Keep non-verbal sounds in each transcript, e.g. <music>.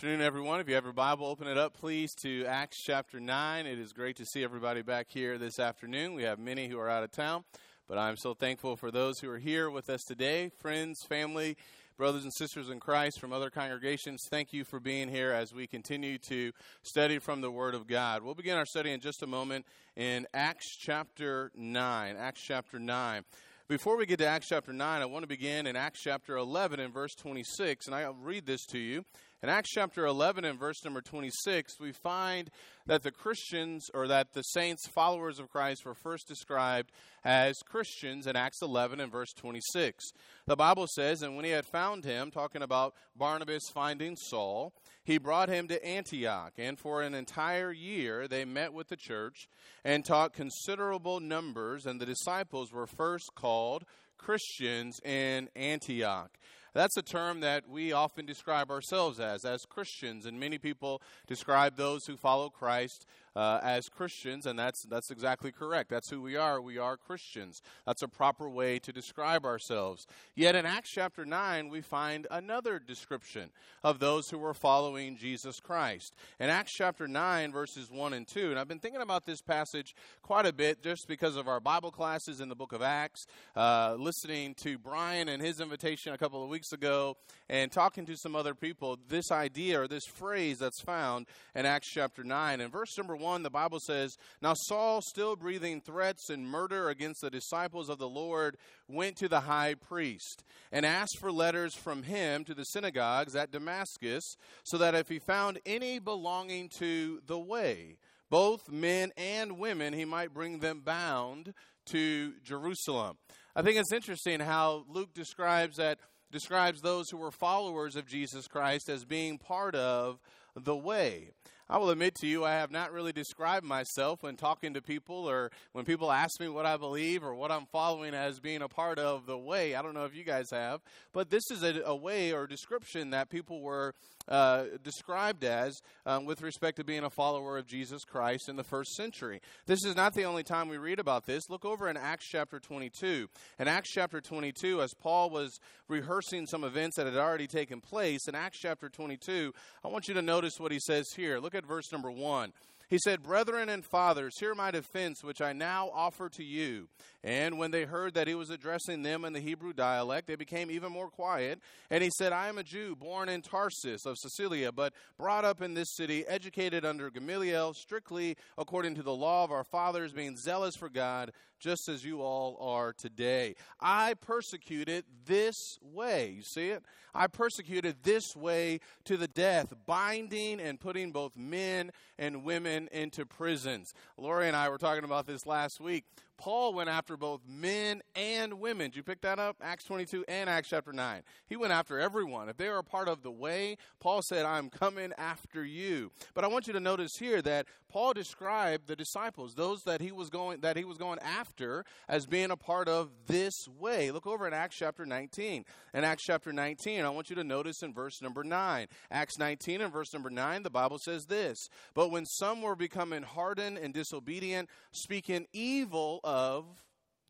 afternoon, everyone. If you have your Bible, open it up, please, to Acts chapter 9. It is great to see everybody back here this afternoon. We have many who are out of town, but I'm so thankful for those who are here with us today friends, family, brothers and sisters in Christ from other congregations. Thank you for being here as we continue to study from the Word of God. We'll begin our study in just a moment in Acts chapter 9. Acts chapter 9. Before we get to Acts chapter 9, I want to begin in Acts chapter 11 and verse 26, and I'll read this to you. In Acts chapter 11 and verse number 26, we find that the Christians, or that the saints, followers of Christ, were first described as Christians in Acts 11 and verse 26. The Bible says, And when he had found him, talking about Barnabas finding Saul, he brought him to Antioch, and for an entire year they met with the church and taught considerable numbers, and the disciples were first called Christians in Antioch. That's a term that we often describe ourselves as, as Christians, and many people describe those who follow Christ uh, as Christians, and that's that's exactly correct. That's who we are. We are Christians. That's a proper way to describe ourselves. Yet in Acts chapter nine, we find another description of those who were following Jesus Christ. In Acts chapter nine, verses one and two, and I've been thinking about this passage quite a bit just because of our Bible classes in the book of Acts, uh, listening to Brian and his invitation a couple of weeks ago, and talking to some other people. This idea or this phrase that's found in Acts chapter nine, and verse number 1, the Bible says, Now Saul, still breathing threats and murder against the disciples of the Lord, went to the high priest and asked for letters from him to the synagogues at Damascus, so that if he found any belonging to the way, both men and women, he might bring them bound to Jerusalem. I think it's interesting how Luke describes that describes those who were followers of Jesus Christ as being part of the way. I will admit to you, I have not really described myself when talking to people or when people ask me what I believe or what I'm following as being a part of the way. I don't know if you guys have, but this is a, a way or description that people were uh, described as um, with respect to being a follower of Jesus Christ in the first century. This is not the only time we read about this. Look over in Acts chapter 22. In Acts chapter 22, as Paul was rehearsing some events that had already taken place, in Acts chapter 22, I want you to notice what he says here. Look at verse number one. He said, Brethren and fathers, hear my defense, which I now offer to you. And when they heard that he was addressing them in the Hebrew dialect, they became even more quiet. And he said, I am a Jew, born in Tarsus of Cilicia, but brought up in this city, educated under Gamaliel, strictly according to the law of our fathers, being zealous for God, just as you all are today. I persecuted this way. You see it? I persecuted this way to the death, binding and putting both men and women into prisons. Lori and I were talking about this last week. Paul went after both men and women. Did you pick that up? Acts 22 and Acts chapter 9. He went after everyone. If they were a part of the way, Paul said, I'm coming after you. But I want you to notice here that Paul described the disciples, those that he was going that he was going after as being a part of this way. Look over in Acts chapter 19. In Acts chapter 19, I want you to notice in verse number 9. Acts 19 and verse number 9, the Bible says this, "But when some were becoming hardened and disobedient, speaking evil of,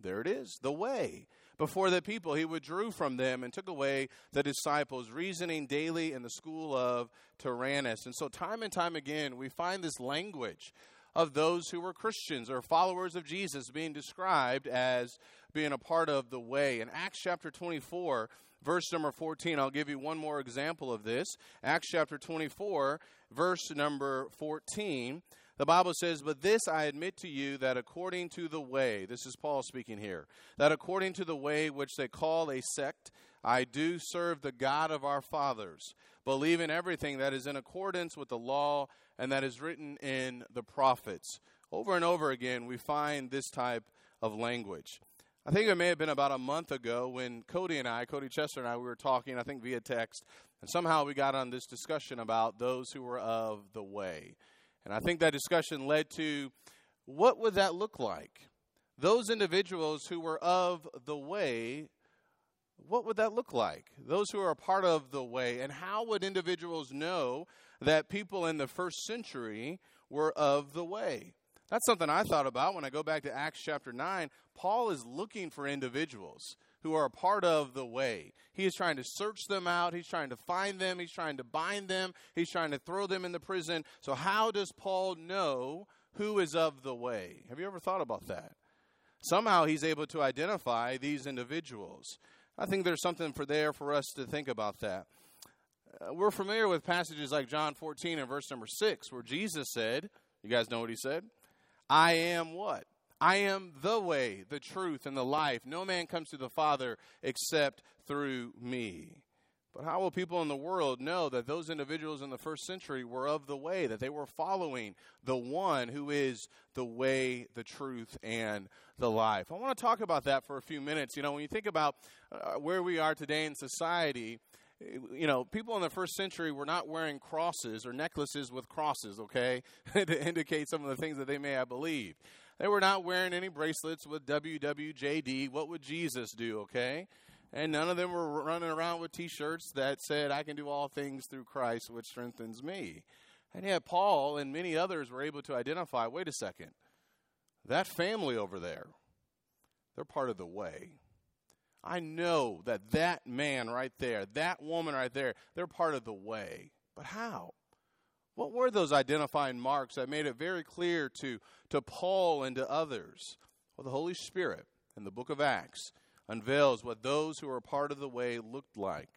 there it is, the way. Before the people, he withdrew from them and took away the disciples, reasoning daily in the school of Tyrannus. And so, time and time again, we find this language of those who were Christians or followers of Jesus being described as being a part of the way. In Acts chapter 24, verse number 14, I'll give you one more example of this. Acts chapter 24, verse number 14. The Bible says, But this I admit to you that according to the way, this is Paul speaking here, that according to the way which they call a sect, I do serve the God of our fathers, believe in everything that is in accordance with the law and that is written in the prophets. Over and over again, we find this type of language. I think it may have been about a month ago when Cody and I, Cody Chester and I, we were talking, I think via text, and somehow we got on this discussion about those who were of the way. And I think that discussion led to what would that look like? Those individuals who were of the way, what would that look like? Those who are a part of the way, and how would individuals know that people in the first century were of the way? That's something I thought about when I go back to Acts chapter 9. Paul is looking for individuals who are a part of the way. He is trying to search them out. He's trying to find them. He's trying to bind them. He's trying to throw them in the prison. So, how does Paul know who is of the way? Have you ever thought about that? Somehow he's able to identify these individuals. I think there's something for there for us to think about that. Uh, we're familiar with passages like John 14 and verse number 6, where Jesus said, You guys know what he said? I am what? I am the way, the truth, and the life. No man comes to the Father except through me. But how will people in the world know that those individuals in the first century were of the way, that they were following the one who is the way, the truth, and the life? I want to talk about that for a few minutes. You know, when you think about uh, where we are today in society, you know, people in the first century were not wearing crosses or necklaces with crosses, okay, <laughs> to indicate some of the things that they may have believed. They were not wearing any bracelets with WWJD. What would Jesus do, okay? And none of them were running around with t shirts that said, I can do all things through Christ, which strengthens me. And yet, Paul and many others were able to identify wait a second, that family over there, they're part of the way. I know that that man right there, that woman right there, they're part of the way. But how? What were those identifying marks that made it very clear to, to Paul and to others? Well, the Holy Spirit in the book of Acts unveils what those who were part of the way looked like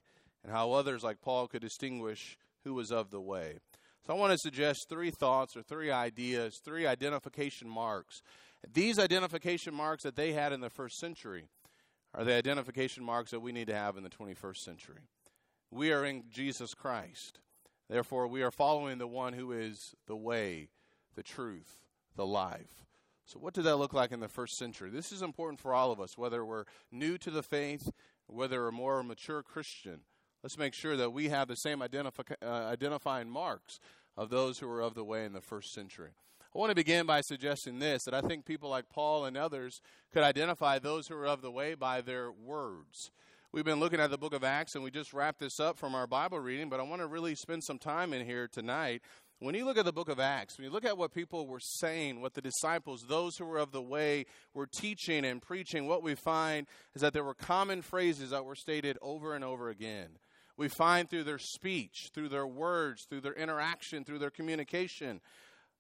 and how others, like Paul, could distinguish who was of the way. So I want to suggest three thoughts or three ideas, three identification marks. These identification marks that they had in the first century are the identification marks that we need to have in the 21st century. We are in Jesus Christ. Therefore, we are following the one who is the way, the truth, the life. So, what did that look like in the first century? This is important for all of us, whether we're new to the faith, whether we're more mature Christian. Let's make sure that we have the same uh, identifying marks of those who were of the way in the first century. I want to begin by suggesting this that I think people like Paul and others could identify those who are of the way by their words. We've been looking at the book of Acts and we just wrapped this up from our Bible reading, but I want to really spend some time in here tonight. When you look at the book of Acts, when you look at what people were saying, what the disciples, those who were of the way, were teaching and preaching, what we find is that there were common phrases that were stated over and over again we find through their speech, through their words, through their interaction, through their communication,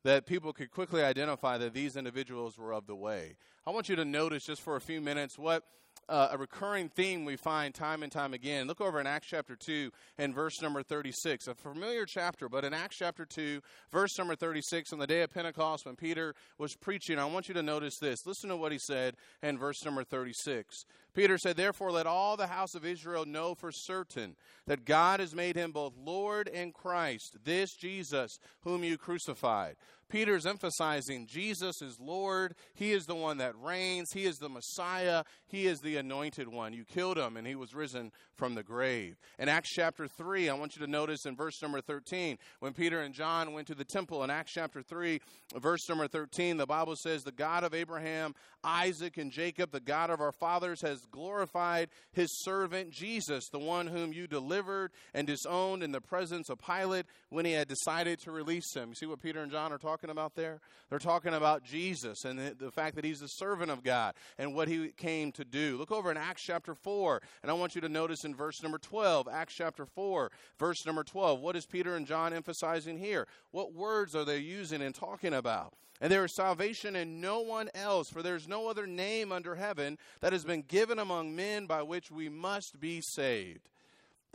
that people could quickly identify that these individuals were of the way. I want you to notice just for a few minutes what uh, a recurring theme we find time and time again. Look over in Acts chapter 2 and verse number 36. A familiar chapter, but in Acts chapter 2, verse number 36, on the day of Pentecost when Peter was preaching, I want you to notice this. Listen to what he said in verse number 36. Peter said, Therefore, let all the house of Israel know for certain that God has made him both Lord and Christ, this Jesus whom you crucified. Peter's emphasizing Jesus is Lord. He is the one that reigns. He is the Messiah. He is the anointed one. You killed him, and he was risen from the grave. In Acts chapter 3, I want you to notice in verse number 13, when Peter and John went to the temple in Acts chapter 3, verse number 13, the Bible says, The God of Abraham, Isaac, and Jacob, the God of our fathers, has glorified his servant Jesus, the one whom you delivered and disowned in the presence of Pilate when he had decided to release him. You see what Peter and John are talking about there? They're talking about Jesus and the, the fact that he's the servant of God and what he came to do. Look over in Acts chapter 4, and I want you to notice in verse number 12, Acts chapter 4, verse number 12. What is Peter and John emphasizing here? What words are they using and talking about? And there is salvation in no one else, for there's no other name under heaven that has been given among men by which we must be saved.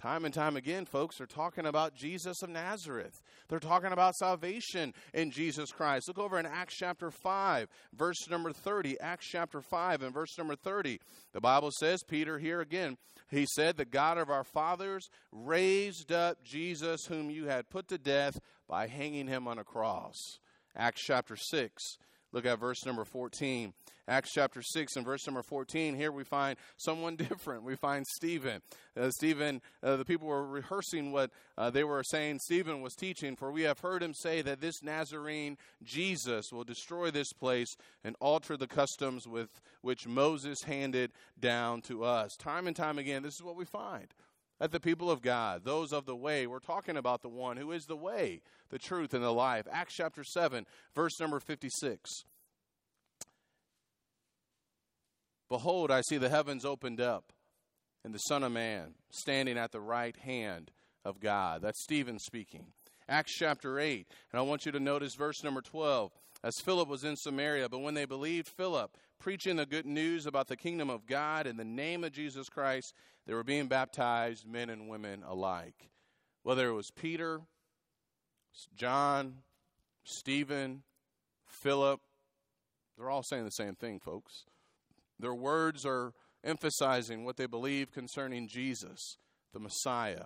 Time and time again, folks are talking about Jesus of Nazareth. They're talking about salvation in Jesus Christ. Look over in Acts chapter 5, verse number 30. Acts chapter 5 and verse number 30. The Bible says, Peter here again, he said, The God of our fathers raised up Jesus, whom you had put to death by hanging him on a cross. Acts chapter 6 Look at verse number 14. Acts chapter 6 and verse number 14. Here we find someone <laughs> different. We find Stephen. Uh, Stephen, uh, the people were rehearsing what uh, they were saying Stephen was teaching, for we have heard him say that this Nazarene Jesus will destroy this place and alter the customs with which Moses handed down to us. Time and time again, this is what we find that the people of God, those of the way, we're talking about the one who is the way, the truth, and the life. Acts chapter 7, verse number 56. Behold, I see the heavens opened up, and the Son of Man standing at the right hand of God. That's Stephen speaking. Acts chapter 8. And I want you to notice verse number 12. As Philip was in Samaria, but when they believed Philip, preaching the good news about the kingdom of God in the name of Jesus Christ, they were being baptized, men and women alike. Whether it was Peter, John, Stephen, Philip, they're all saying the same thing, folks. Their words are emphasizing what they believe concerning Jesus, the Messiah,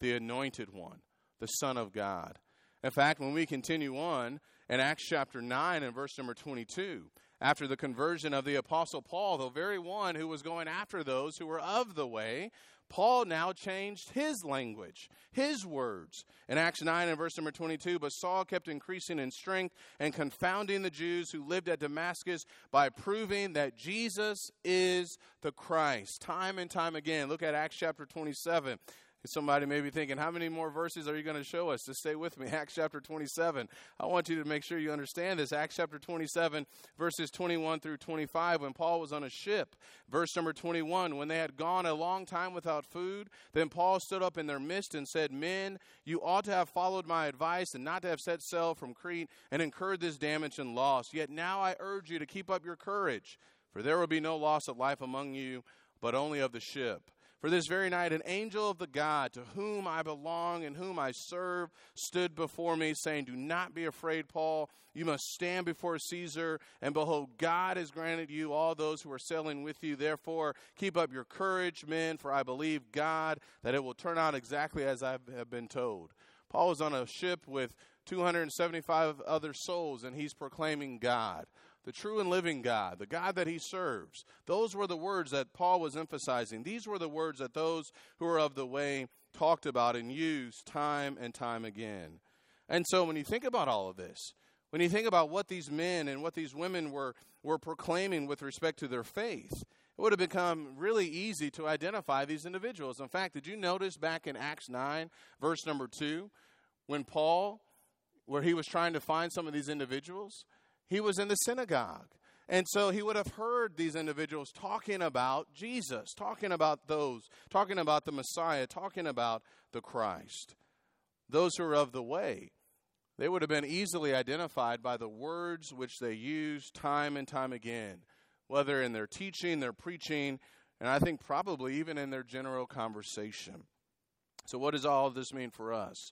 the anointed one, the Son of God. In fact, when we continue on in Acts chapter 9 and verse number 22, after the conversion of the Apostle Paul, the very one who was going after those who were of the way, Paul now changed his language, his words. In Acts 9 and verse number 22, but Saul kept increasing in strength and confounding the Jews who lived at Damascus by proving that Jesus is the Christ. Time and time again. Look at Acts chapter 27. Somebody may be thinking, how many more verses are you going to show us? Just stay with me. <laughs> Acts chapter 27. I want you to make sure you understand this. Acts chapter 27, verses 21 through 25, when Paul was on a ship. Verse number 21, when they had gone a long time without food, then Paul stood up in their midst and said, Men, you ought to have followed my advice and not to have set sail from Crete and incurred this damage and loss. Yet now I urge you to keep up your courage, for there will be no loss of life among you, but only of the ship. For this very night, an angel of the God to whom I belong and whom I serve stood before me, saying, Do not be afraid, Paul. You must stand before Caesar. And behold, God has granted you all those who are sailing with you. Therefore, keep up your courage, men, for I believe God that it will turn out exactly as I have been told. Paul was on a ship with 275 other souls, and he's proclaiming God the true and living God, the God that he serves. Those were the words that Paul was emphasizing. These were the words that those who are of the way talked about and used time and time again. And so when you think about all of this, when you think about what these men and what these women were, were proclaiming with respect to their faith, it would have become really easy to identify these individuals. In fact, did you notice back in Acts 9, verse number 2, when Paul, where he was trying to find some of these individuals, he was in the synagogue. And so he would have heard these individuals talking about Jesus, talking about those, talking about the Messiah, talking about the Christ. Those who are of the way, they would have been easily identified by the words which they used time and time again, whether in their teaching, their preaching, and I think probably even in their general conversation. So, what does all of this mean for us?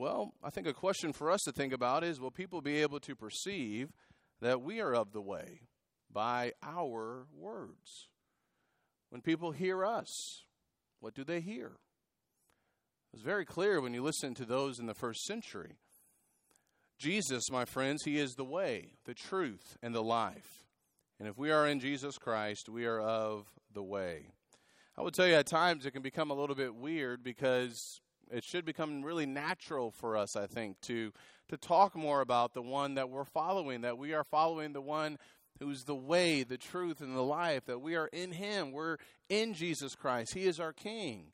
Well, I think a question for us to think about is will people be able to perceive that we are of the way by our words? When people hear us, what do they hear? It's very clear when you listen to those in the first century. Jesus, my friends, He is the way, the truth, and the life. And if we are in Jesus Christ, we are of the way. I would tell you at times it can become a little bit weird because it should become really natural for us, I think, to to talk more about the one that we're following, that we are following the one who's the way, the truth, and the life, that we are in him. We're in Jesus Christ. He is our king.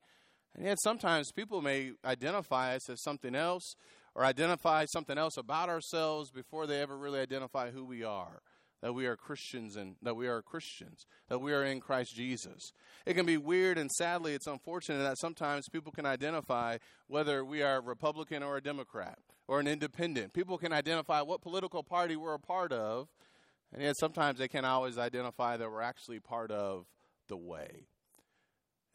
And yet sometimes people may identify us as something else or identify something else about ourselves before they ever really identify who we are that we are Christians and that we are Christians, that we are in Christ Jesus. It can be weird and sadly it's unfortunate that sometimes people can identify whether we are a Republican or a Democrat or an independent. People can identify what political party we're a part of, and yet sometimes they can't always identify that we're actually part of the way.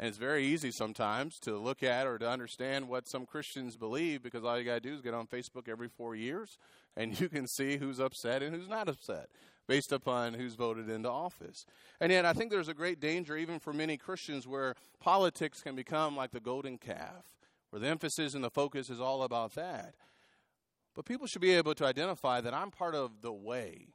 And it's very easy sometimes to look at or to understand what some Christians believe because all you got to do is get on Facebook every four years and <laughs> you can see who's upset and who's not upset based upon who's voted into office. And yet, I think there's a great danger, even for many Christians, where politics can become like the golden calf, where the emphasis and the focus is all about that. But people should be able to identify that I'm part of the way,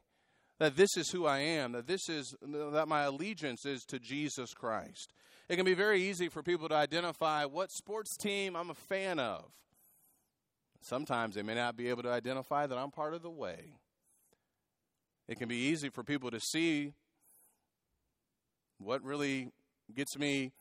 that this is who I am, that this is that my allegiance is to Jesus Christ. It can be very easy for people to identify what sports team I'm a fan of. Sometimes they may not be able to identify that I'm part of the way. It can be easy for people to see what really gets me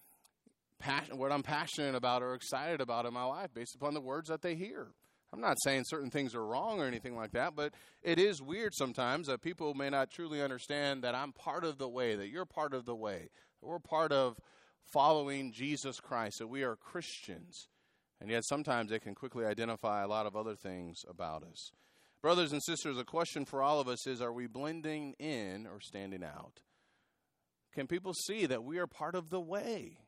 passion, what I'm passionate about or excited about in my life based upon the words that they hear. I'm not saying certain things are wrong or anything like that, but it is weird sometimes that people may not truly understand that I'm part of the way, that you're part of the way, that we're part of following Jesus Christ, that we are Christians. And yet sometimes they can quickly identify a lot of other things about us. Brothers and sisters, a question for all of us is are we blending in or standing out? Can people see that we are part of the way?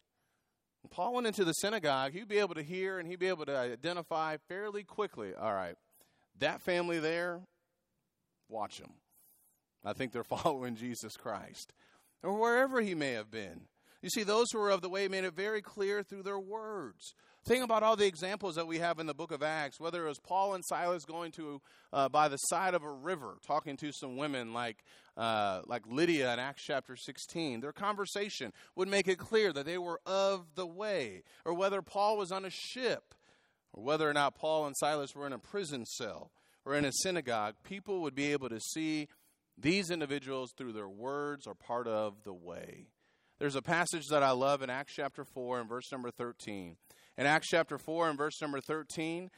Paul went into the synagogue, he'd be able to hear and he'd be able to identify fairly quickly all right, that family there, watch them. I think they're <laughs> following Jesus Christ. Or wherever he may have been. You see, those who were of the way made it very clear through their words. Think about all the examples that we have in the book of Acts, whether it was Paul and Silas going to uh, by the side of a river talking to some women like, uh, like Lydia in Acts chapter 16. Their conversation would make it clear that they were of the way, or whether Paul was on a ship, or whether or not Paul and Silas were in a prison cell or in a synagogue, people would be able to see these individuals through their words are part of the way. There's a passage that I love in Acts chapter 4 and verse number 13. In Acts chapter 4 and verse number 13,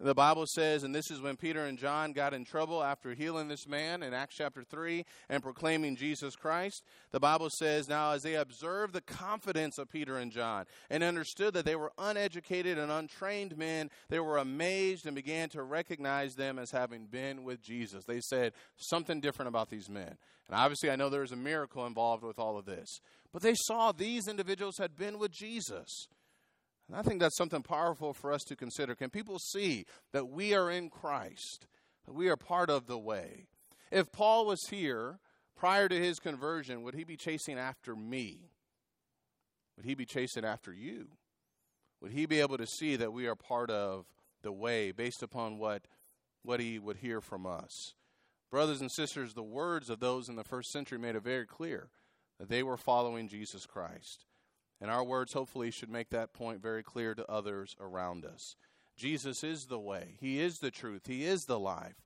the Bible says, and this is when Peter and John got in trouble after healing this man in Acts chapter 3 and proclaiming Jesus Christ. The Bible says, Now as they observed the confidence of Peter and John and understood that they were uneducated and untrained men, they were amazed and began to recognize them as having been with Jesus. They said, Something different about these men. And obviously, I know there was a miracle involved with all of this. But they saw these individuals had been with Jesus. And I think that's something powerful for us to consider. Can people see that we are in Christ, that we are part of the way? If Paul was here prior to his conversion, would he be chasing after me? Would he be chasing after you? Would he be able to see that we are part of the way based upon what, what he would hear from us? Brothers and sisters, the words of those in the first century made it very clear that they were following Jesus Christ. And our words hopefully should make that point very clear to others around us. Jesus is the way, He is the truth, He is the life.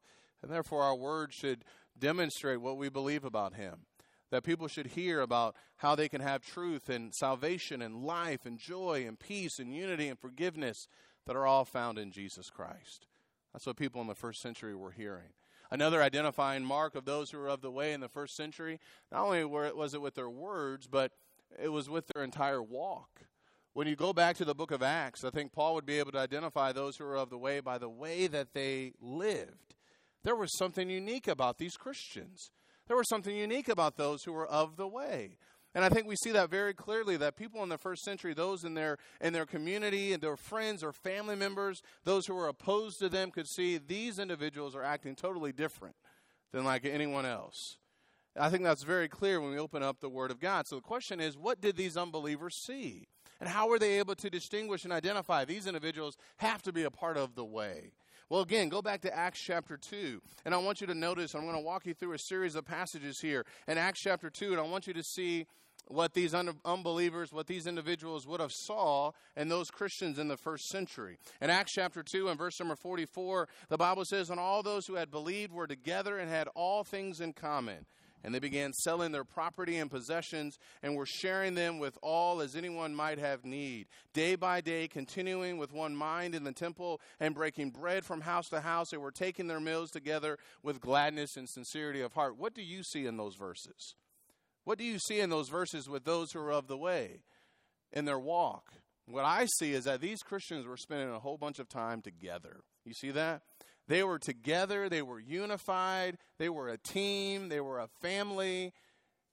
And therefore, our words should demonstrate what we believe about Him. That people should hear about how they can have truth and salvation and life and joy and peace and unity and forgiveness that are all found in Jesus Christ. That's what people in the first century were hearing. Another identifying mark of those who were of the way in the first century, not only was it with their words, but it was with their entire walk. When you go back to the book of Acts, I think Paul would be able to identify those who were of the way by the way that they lived. There was something unique about these Christians. There was something unique about those who were of the way. And I think we see that very clearly that people in the first century, those in their in their community and their friends or family members, those who were opposed to them could see these individuals are acting totally different than like anyone else. I think that's very clear when we open up the Word of God. So the question is, what did these unbelievers see? And how were they able to distinguish and identify these individuals have to be a part of the way? Well, again, go back to Acts chapter 2. And I want you to notice, I'm going to walk you through a series of passages here in Acts chapter 2, and I want you to see what these un- unbelievers, what these individuals would have saw in those Christians in the first century. In Acts chapter 2 and verse number 44, the Bible says, And all those who had believed were together and had all things in common and they began selling their property and possessions and were sharing them with all as anyone might have need. Day by day, continuing with one mind in the temple and breaking bread from house to house, they were taking their meals together with gladness and sincerity of heart. What do you see in those verses? What do you see in those verses with those who are of the way in their walk? What I see is that these Christians were spending a whole bunch of time together. You see that? They were together, they were unified, they were a team, they were a family,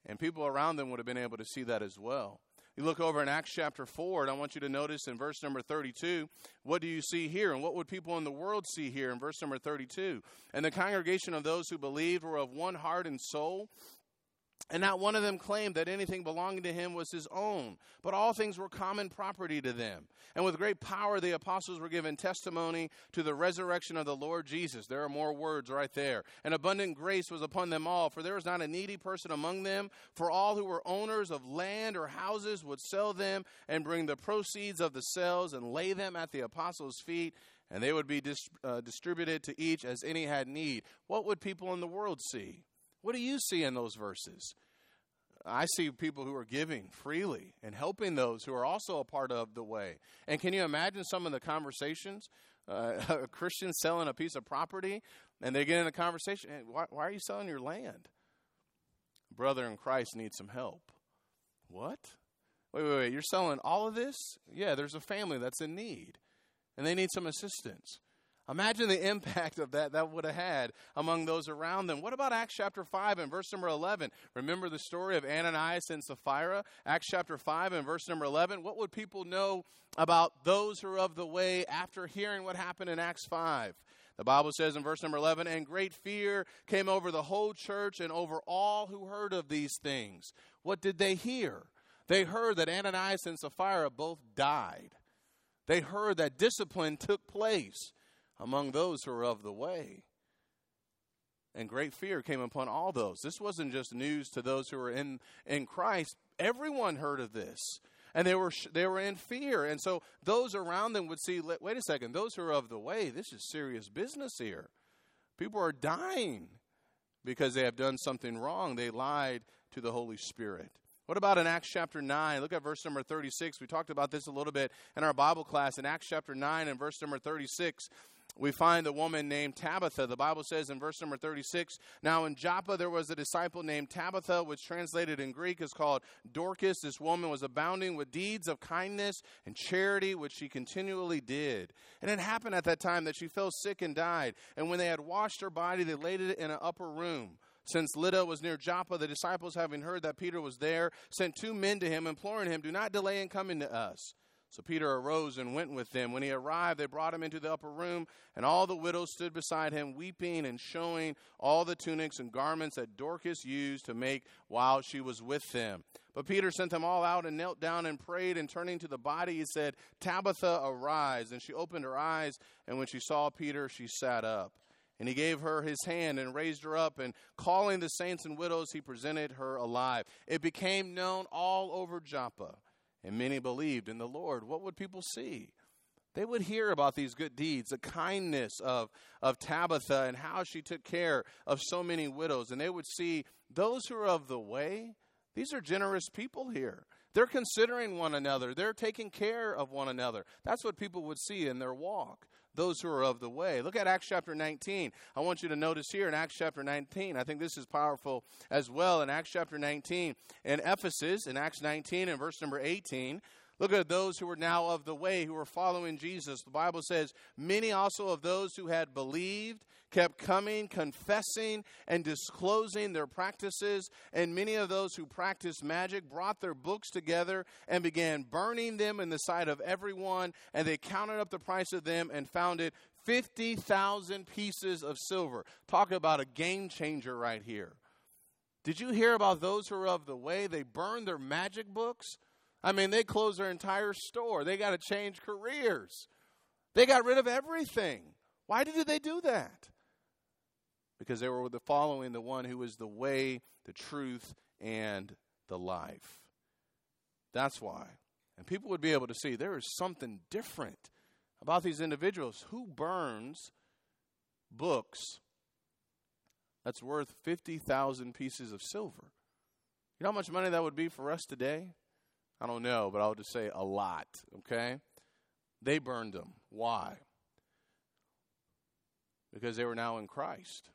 and people around them would have been able to see that as well. You look over in Acts chapter 4, and I want you to notice in verse number 32, what do you see here? And what would people in the world see here in verse number 32? And the congregation of those who believed were of one heart and soul. And not one of them claimed that anything belonging to him was his own, but all things were common property to them. And with great power, the apostles were given testimony to the resurrection of the Lord Jesus. There are more words right there. And abundant grace was upon them all, for there was not a needy person among them. For all who were owners of land or houses would sell them and bring the proceeds of the sales and lay them at the apostles' feet, and they would be dis- uh, distributed to each as any had need. What would people in the world see? What do you see in those verses? I see people who are giving freely and helping those who are also a part of the way. And can you imagine some of the conversations? Uh, <laughs> a Christian selling a piece of property, and they get in a conversation. Hey, why, why are you selling your land? Brother in Christ needs some help. What? wait, wait, wait, you're selling all of this? Yeah, there's a family that's in need, and they need some assistance. Imagine the impact of that that would have had among those around them. What about Acts chapter 5 and verse number 11? Remember the story of Ananias and Sapphira? Acts chapter 5 and verse number 11. What would people know about those who are of the way after hearing what happened in Acts 5? The Bible says in verse number 11, and great fear came over the whole church and over all who heard of these things. What did they hear? They heard that Ananias and Sapphira both died. They heard that discipline took place among those who are of the way. And great fear came upon all those. This wasn't just news to those who were in, in Christ. Everyone heard of this. And they were, they were in fear. And so those around them would see wait a second, those who are of the way, this is serious business here. People are dying because they have done something wrong. They lied to the Holy Spirit. What about in Acts chapter 9? Look at verse number 36. We talked about this a little bit in our Bible class. In Acts chapter 9 and verse number 36, we find a woman named Tabitha. The Bible says in verse number 36 Now in Joppa there was a disciple named Tabitha, which translated in Greek is called Dorcas. This woman was abounding with deeds of kindness and charity, which she continually did. And it happened at that time that she fell sick and died. And when they had washed her body, they laid it in an upper room. Since Lydda was near Joppa, the disciples, having heard that Peter was there, sent two men to him, imploring him, Do not delay in coming to us. So Peter arose and went with them. When he arrived, they brought him into the upper room, and all the widows stood beside him, weeping and showing all the tunics and garments that Dorcas used to make while she was with them. But Peter sent them all out and knelt down and prayed, and turning to the body, he said, Tabitha, arise. And she opened her eyes, and when she saw Peter, she sat up. And he gave her his hand and raised her up, and calling the saints and widows, he presented her alive. It became known all over Joppa and many believed in the Lord. What would people see? They would hear about these good deeds, the kindness of, of Tabitha and how she took care of so many widows. And they would see those who are of the way, these are generous people here. They're considering one another, they're taking care of one another. That's what people would see in their walk those who are of the way. Look at Acts chapter 19. I want you to notice here in Acts chapter 19, I think this is powerful as well. In Acts chapter 19, in Ephesus, in Acts 19 and verse number 18, Look at those who were now of the way, who were following Jesus. The Bible says, Many also of those who had believed kept coming, confessing, and disclosing their practices. And many of those who practiced magic brought their books together and began burning them in the sight of everyone. And they counted up the price of them and found it 50,000 pieces of silver. Talk about a game changer right here. Did you hear about those who are of the way? They burned their magic books I mean, they closed their entire store. They got to change careers. They got rid of everything. Why did they do that? Because they were following the one who is the way, the truth, and the life. That's why. And people would be able to see there is something different about these individuals. Who burns books that's worth 50,000 pieces of silver? You know how much money that would be for us today? I don't know, but I'll just say a lot, okay? They burned them. Why? Because they were now in Christ.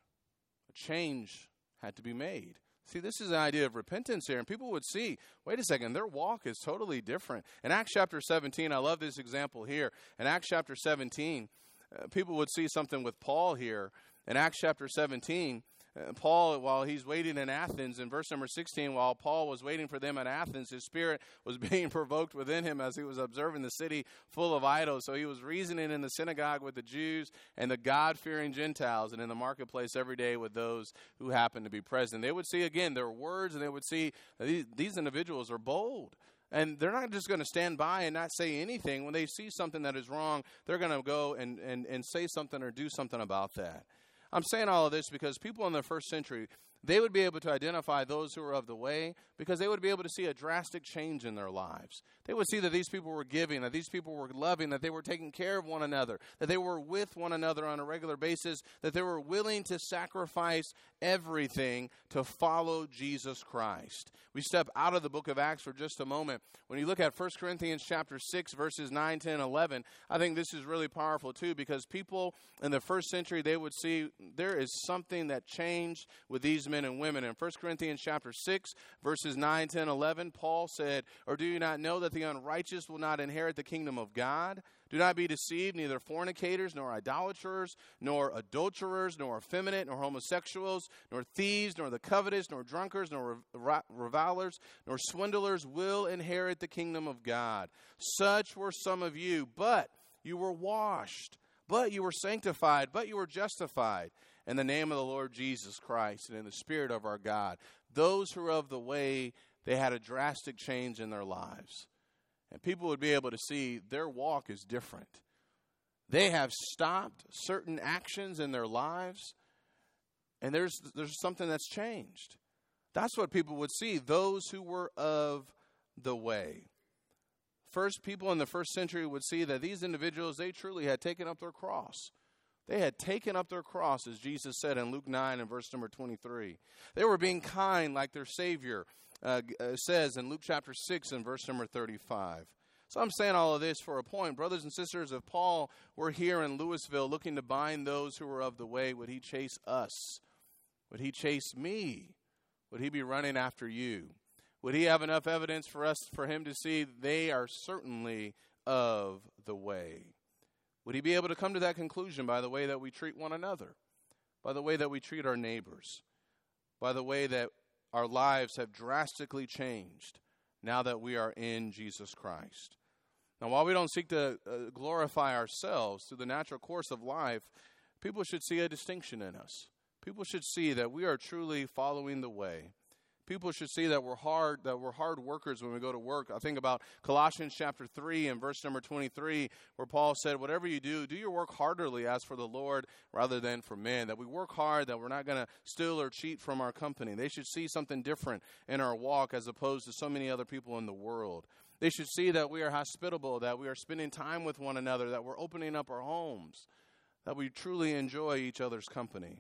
Change had to be made. See, this is an idea of repentance here, and people would see wait a second, their walk is totally different. In Acts chapter 17, I love this example here. In Acts chapter 17, uh, people would see something with Paul here. In Acts chapter 17, uh, Uh, Paul, while he's waiting in Athens, in verse number 16, while Paul was waiting for them in Athens, his spirit was <laughs> being provoked within him as he was observing the city full of idols. So he was reasoning in the synagogue with the Jews and the God fearing Gentiles, and in the marketplace every day with those who happened to be present. They would see again their words, and they would see these, these individuals are bold. And they're not just going to stand by and not say anything. When they see something that is wrong, they're going to go and, and, and say something or do something about that. I'm saying all of this because people in the first century, they would be able to identify those who are of the way because they would be able to see a drastic change in their lives. They would see that these people were giving, that these people were loving, that they were taking care of one another, that they were with one another on a regular basis, that they were willing to sacrifice everything to follow Jesus Christ. We step out of the book of Acts for just a moment. When you look at 1 Corinthians chapter 6 verses 9, 10, 11, I think this is really powerful too because people in the first century they would see there is something that changed with these men and women. In 1 Corinthians chapter 6, verses 9, 10, 11, Paul said, Or do you not know that the unrighteous will not inherit the kingdom of God? Do not be deceived, neither fornicators, nor idolaters, nor adulterers, nor effeminate, nor homosexuals, nor thieves, nor the covetous, nor drunkards, nor revilers, nor swindlers will inherit the kingdom of God. Such were some of you, but you were washed, but you were sanctified, but you were justified in the name of the Lord Jesus Christ and in the Spirit of our God. Those who are of the way, they had a drastic change in their lives. And people would be able to see their walk is different. They have stopped certain actions in their lives, and there's, there's something that's changed. That's what people would see, those who were of the way. First, people in the first century would see that these individuals, they truly had taken up their cross. They had taken up their cross, as Jesus said in Luke 9 and verse number 23. They were being kind like their Savior uh, uh, says in Luke chapter 6 and verse number 35. So I'm saying all of this for a point. Brothers and sisters, if Paul were here in Louisville looking to bind those who were of the way, would he chase us? Would he chase me? Would he be running after you? Would he have enough evidence for us for him to see they are certainly of the way? Would he be able to come to that conclusion by the way that we treat one another, by the way that we treat our neighbors, by the way that our lives have drastically changed now that we are in Jesus Christ. Now, while we don't seek to uh, glorify ourselves through the natural course of life, people should see a distinction in us. People should see that we are truly following the way people should see that we're hard that we're hard workers when we go to work. I think about colossians chapter 3 and verse number 23 where paul said whatever you do do your work heartily as for the lord rather than for men. That we work hard that we're not going to steal or cheat from our company. They should see something different in our walk as opposed to so many other people in the world. They should see that we are hospitable that we are spending time with one another that we're opening up our homes that we truly enjoy each other's company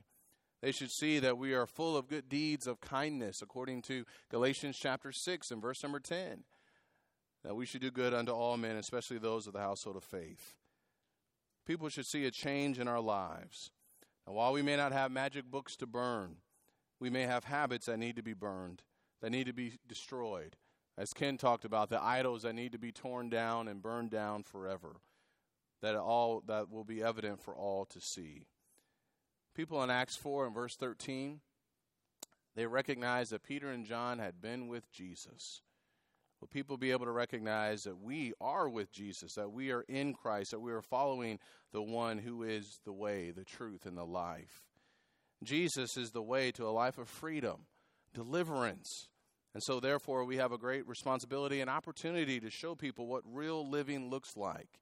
they should see that we are full of good deeds of kindness, according to Galatians chapter 6 and verse number 10. That we should do good unto all men, especially those of the household of faith. People should see a change in our lives. And while we may not have magic books to burn, we may have habits that need to be burned, that need to be destroyed. As Ken talked about, the idols that need to be torn down and burned down forever. That all that will be evident for all to see. People in Acts 4 and verse 13, they recognized that Peter and John had been with Jesus. Will people be able to recognize that we are with Jesus, that we are in Christ, that we are following the one who is the way, the truth, and the life? Jesus is the way to a life of freedom, deliverance. And so, therefore, we have a great responsibility and opportunity to show people what real living looks like.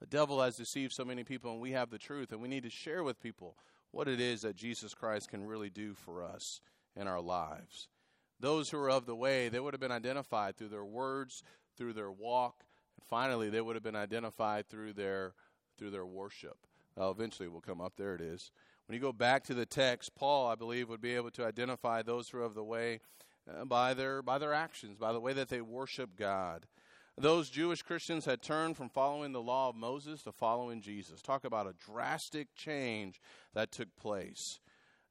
The devil has deceived so many people, and we have the truth, and we need to share with people what it is that Jesus Christ can really do for us in our lives. Those who are of the way, they would have been identified through their words, through their walk, and finally they would have been identified through their through their worship. Well, eventually we'll come up there it is. When you go back to the text, Paul, I believe, would be able to identify those who are of the way uh, by their by their actions, by the way that they worship God. Those Jewish Christians had turned from following the law of Moses to following Jesus. Talk about a drastic change that took place.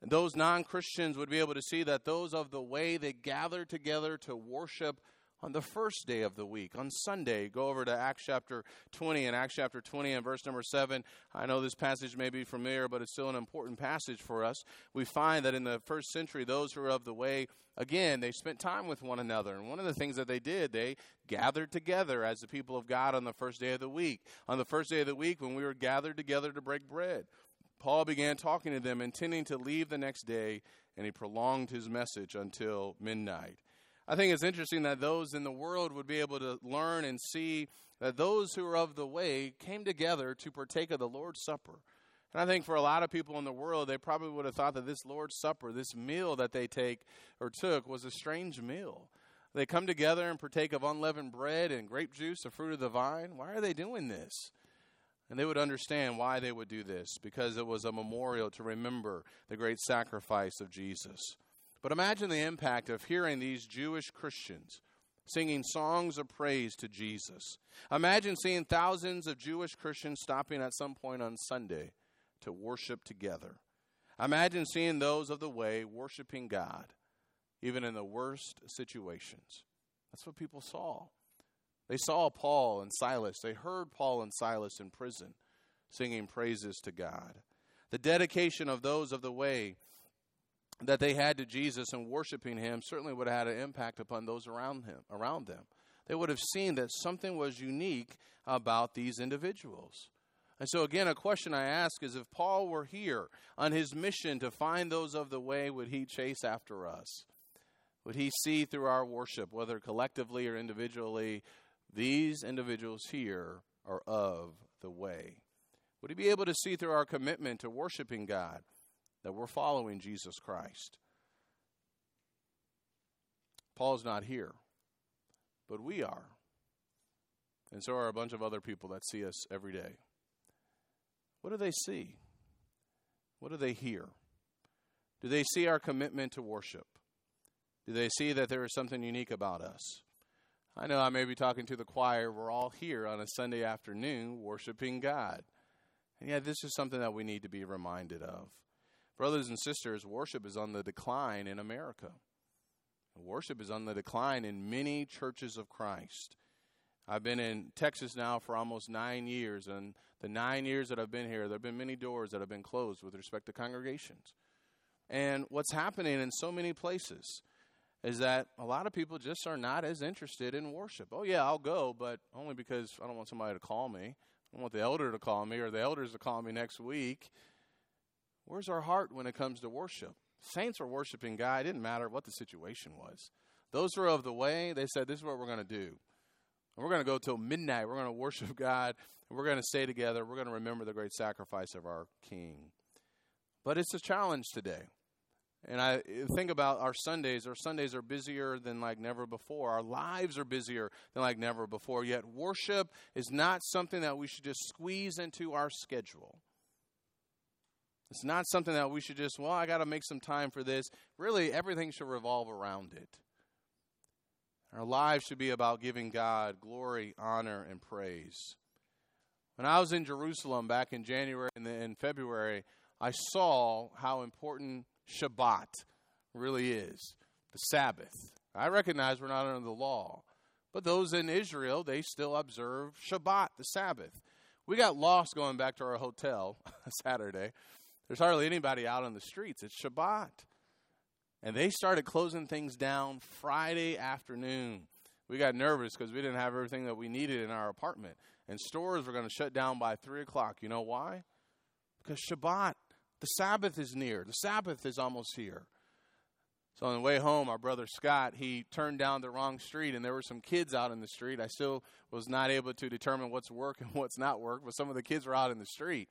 And those non Christians would be able to see that those of the way they gathered together to worship on the first day of the week, on Sunday. Go over to Acts chapter 20 and Acts chapter 20 and verse number 7. I know this passage may be familiar, but it's still an important passage for us. We find that in the first century, those who were of the way, again, they spent time with one another. And one of the things that they did, they gathered together as the people of God on the first day of the week. On the first day of the week, when we were gathered together to break bread, Paul began talking to them, intending to leave the next day, and he prolonged his message until midnight. I think it's interesting that those in the world would be able to learn and see that those who are of the way came together to partake of the Lord's Supper. And I think for a lot of people in the world, they probably would have thought that this Lord's Supper, this meal that they take or took, was a strange meal. They come together and partake of unleavened bread and grape juice, the fruit of the vine. Why are they doing this? And they would understand why they would do this because it was a memorial to remember the great sacrifice of Jesus. But imagine the impact of hearing these Jewish Christians singing songs of praise to Jesus. Imagine seeing thousands of Jewish Christians stopping at some point on Sunday to worship together. Imagine seeing those of the way worshiping God, even in the worst situations. That's what people saw. They saw Paul and Silas. They heard Paul and Silas in prison singing praises to God. The dedication of those of the way that they had to Jesus and worshiping him certainly would have had an impact upon those around him around them. They would have seen that something was unique about these individuals. And so again a question I ask is if Paul were here on his mission to find those of the way would he chase after us? Would he see through our worship whether collectively or individually these individuals here are of the way? Would he be able to see through our commitment to worshiping God that we're following Jesus Christ? Paul's not here, but we are. And so are a bunch of other people that see us every day. What do they see? What do they hear? Do they see our commitment to worship? Do they see that there is something unique about us? I know I may be talking to the choir. We're all here on a Sunday afternoon worshiping God. And yet, this is something that we need to be reminded of. Brothers and sisters, worship is on the decline in America. Worship is on the decline in many churches of Christ. I've been in Texas now for almost nine years, and the nine years that I've been here, there have been many doors that have been closed with respect to congregations. And what's happening in so many places is that a lot of people just are not as interested in worship. Oh, yeah, I'll go, but only because I don't want somebody to call me. I don't want the elder to call me or the elders to call me next week. Where's our heart when it comes to worship? Saints were worshiping God. It didn't matter what the situation was. Those were of the way, they said, This is what we're going to do. And we're going to go till midnight. We're going to worship <laughs> God. We're going to stay together. We're going to remember the great sacrifice of our King. But it's a challenge today. And I eh, think about our Sundays. Our Sundays are busier than like never before. Our lives are busier than like never before. Yet worship is not something that we should just squeeze into our schedule. It's not something that we should just, well, I got to make some time for this. Really, everything should revolve around it. Our lives should be about giving God glory, honor, and praise. When I was in Jerusalem back in January and in February, I saw how important Shabbat really is the Sabbath. I recognize we're not under the law, but those in Israel, they still observe Shabbat, the Sabbath. We got lost going back to our hotel <laughs> Saturday. There's hardly anybody out on the streets. It's Shabbat. And they started closing things down Friday afternoon. We got nervous because we didn't have everything that we needed in our apartment. And stores were going to shut down by 3 o'clock. You know why? Because Shabbat. The Sabbath is near. The Sabbath is almost here. So on the way home, our brother Scott, he turned down the wrong street, and there were some kids out in the street. I still was not able to determine what's work and <laughs> what's not work, but some of the kids were out in the street,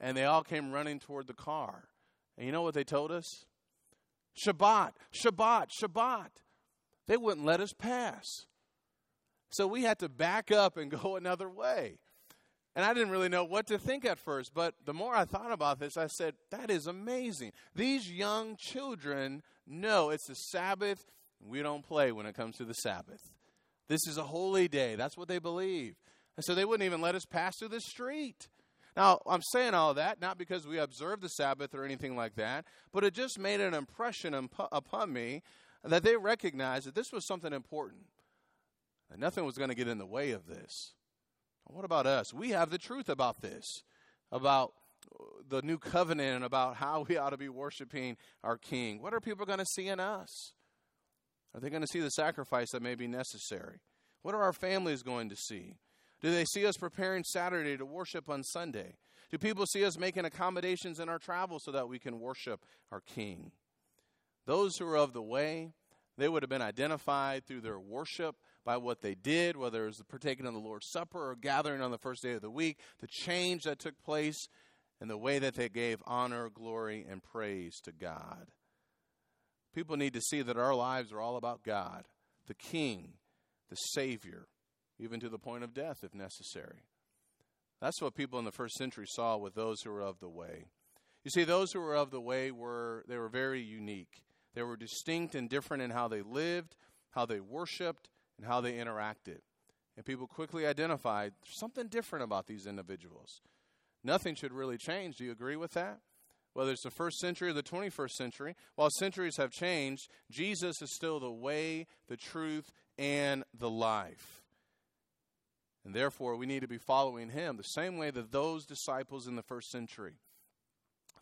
and they all came running toward the car. And you know what they told us? Shabbat, Shabbat, Shabbat. They wouldn't let us pass. So we had to back up and <laughs> go another way. And I didn't really know what to think at first, but the more I thought about this, I said, that is amazing. These young children know it's the Sabbath. We don't play when it comes to the Sabbath. This is a holy day. That's what they believe. And so they wouldn't even let us pass through the street. Now, I'm saying all that not because we observe the Sabbath or anything like that, but it just made an impression upon me that they recognized that this was something important. And nothing was going to get in the way of this. What about us? We have the truth about this, about uh, the new covenant, and about how we <laughs> ought to be worshiping our King. What are people going to see in us? Are they going to see the sacrifice that may be necessary? What are our families going to see? Do they see us preparing Saturday to worship on Sunday? Do people see us making accommodations in our travel so that we can worship our King? Those who are of the way, they would have been identified through their worship by what they did, whether it was partaking in the Lord's Supper or gathering on the first day of the week, the change that took place and the way that they gave honor, glory, and praise to God. People need to see that our lives are all about God, the King, the Savior, even to the point of death if necessary. That's what people in the first century saw with those who were of the way. You see, those who were of the way were they were very unique. They were distinct and different in how they lived, how they worshiped, and how they interacted. And people quickly identified something different about these individuals. Nothing should really change. Do you agree with that? whether it's the first century or the 21st century, while centuries have changed, Jesus is still the way, the truth, and the life. And therefore, we need to be following him the same way that those disciples in the first century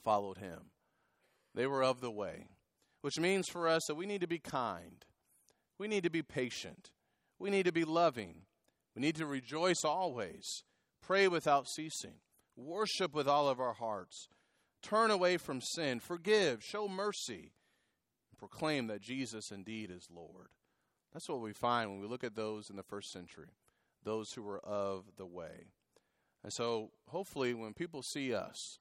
followed him. They were of the way, which means for us that we need to be kind, we need to be patient, we need to be loving, we need to rejoice always, pray without ceasing, worship with all of our hearts, turn away from sin, forgive, show mercy, proclaim that Jesus indeed is Lord. That's what we find when we look at those in the first century, those who were of the way. And so, hopefully, when people see us,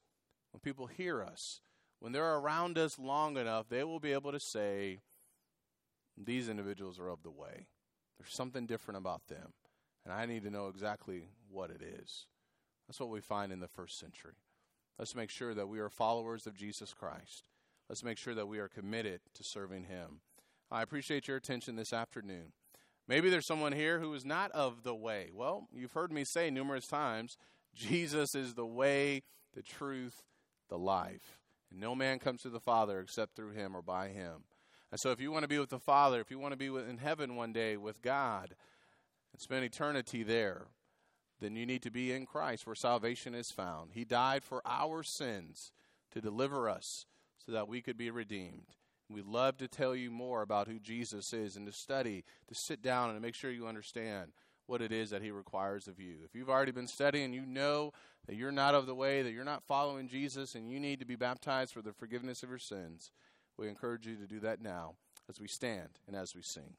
when people hear us, when they're around us long enough, they will be able to say, These individuals are of the way. There's something different about them. And I need to know exactly what it is. That's what we find in the first century. Let's make sure that we are followers of Jesus Christ. Let's make sure that we are committed to serving Him. I appreciate your attention this afternoon. Maybe there's someone here who is not of the way. Well, you've heard me say numerous times Jesus is the way, the truth, the life. And no man comes to the Father except through Him or by Him. And so, if you want to be with the Father, if you want to be in heaven one day with God and spend eternity there, then you need to be in Christ where salvation is found. He died for our sins to deliver us so that we could be redeemed. We love to tell you more about who Jesus is and to study, to sit down and to make sure you understand what it is that He requires of you. If you've already been studying, you know that you're not of the way, that you're not following Jesus, and you need to be baptized for the forgiveness of your sins. We encourage you to do that now as we stand and as we sing.